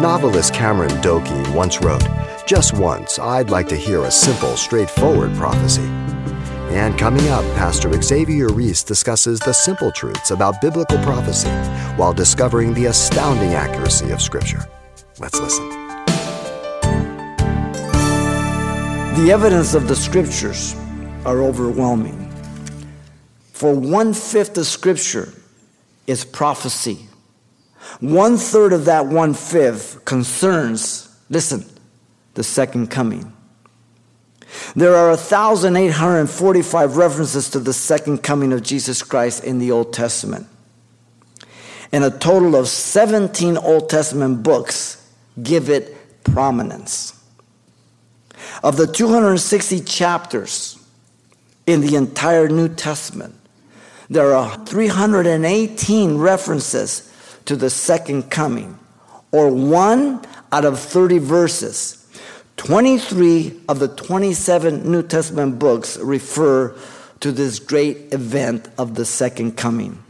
Novelist Cameron Dokey once wrote, Just once, I'd like to hear a simple, straightforward prophecy. And coming up, Pastor Xavier Reese discusses the simple truths about biblical prophecy while discovering the astounding accuracy of Scripture. Let's listen. The evidence of the Scriptures are overwhelming. For one fifth of Scripture is prophecy. One third of that one fifth concerns, listen, the second coming. There are 1,845 references to the second coming of Jesus Christ in the Old Testament. And a total of 17 Old Testament books give it prominence. Of the 260 chapters in the entire New Testament, there are 318 references to the second coming, or one out of 30 verses. 23 of the 27 New Testament books refer to this great event of the second coming.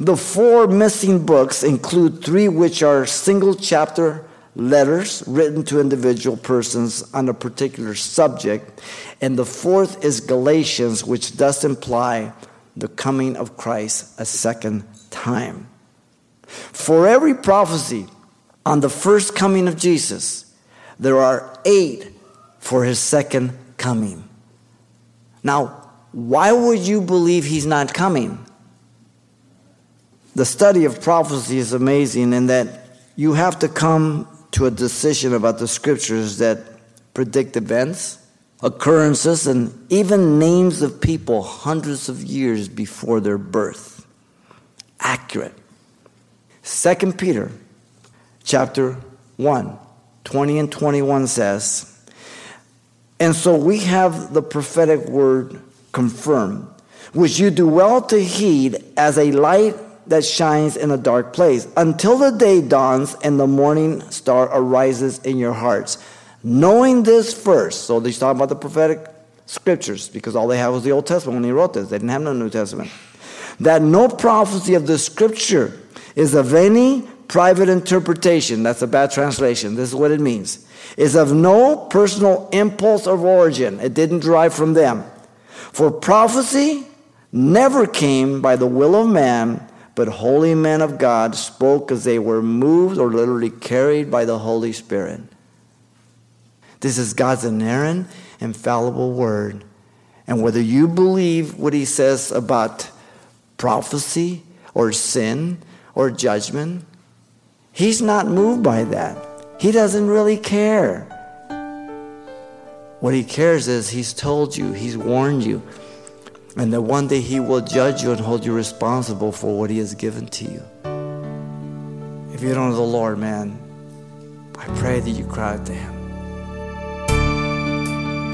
The four missing books include three which are single chapter letters written to individual persons on a particular subject, and the fourth is Galatians, which does imply the coming of Christ a second time. For every prophecy on the first coming of Jesus, there are eight for his second coming. Now, why would you believe he's not coming? The study of prophecy is amazing in that you have to come to a decision about the scriptures that predict events, occurrences, and even names of people hundreds of years before their birth. Accurate. 2 Peter chapter 1 20 and 21 says, And so we have the prophetic word confirmed, which you do well to heed as a light that shines in a dark place, until the day dawns and the morning star arises in your hearts. Knowing this first, so he's talking about the prophetic scriptures, because all they had was the Old Testament when he wrote this. They didn't have no New Testament. That no prophecy of the scripture is of any private interpretation, that's a bad translation, this is what it means, is of no personal impulse of origin. It didn't derive from them. For prophecy never came by the will of man, but holy men of God spoke as they were moved or literally carried by the Holy Spirit. This is God's inerrant, infallible word. And whether you believe what he says about prophecy or sin or judgment, He's not moved by that. He doesn't really care. What he cares is he's told you, he's warned you, and that one day he will judge you and hold you responsible for what he has given to you. If you don't know the Lord, man, I pray that you cry out to him.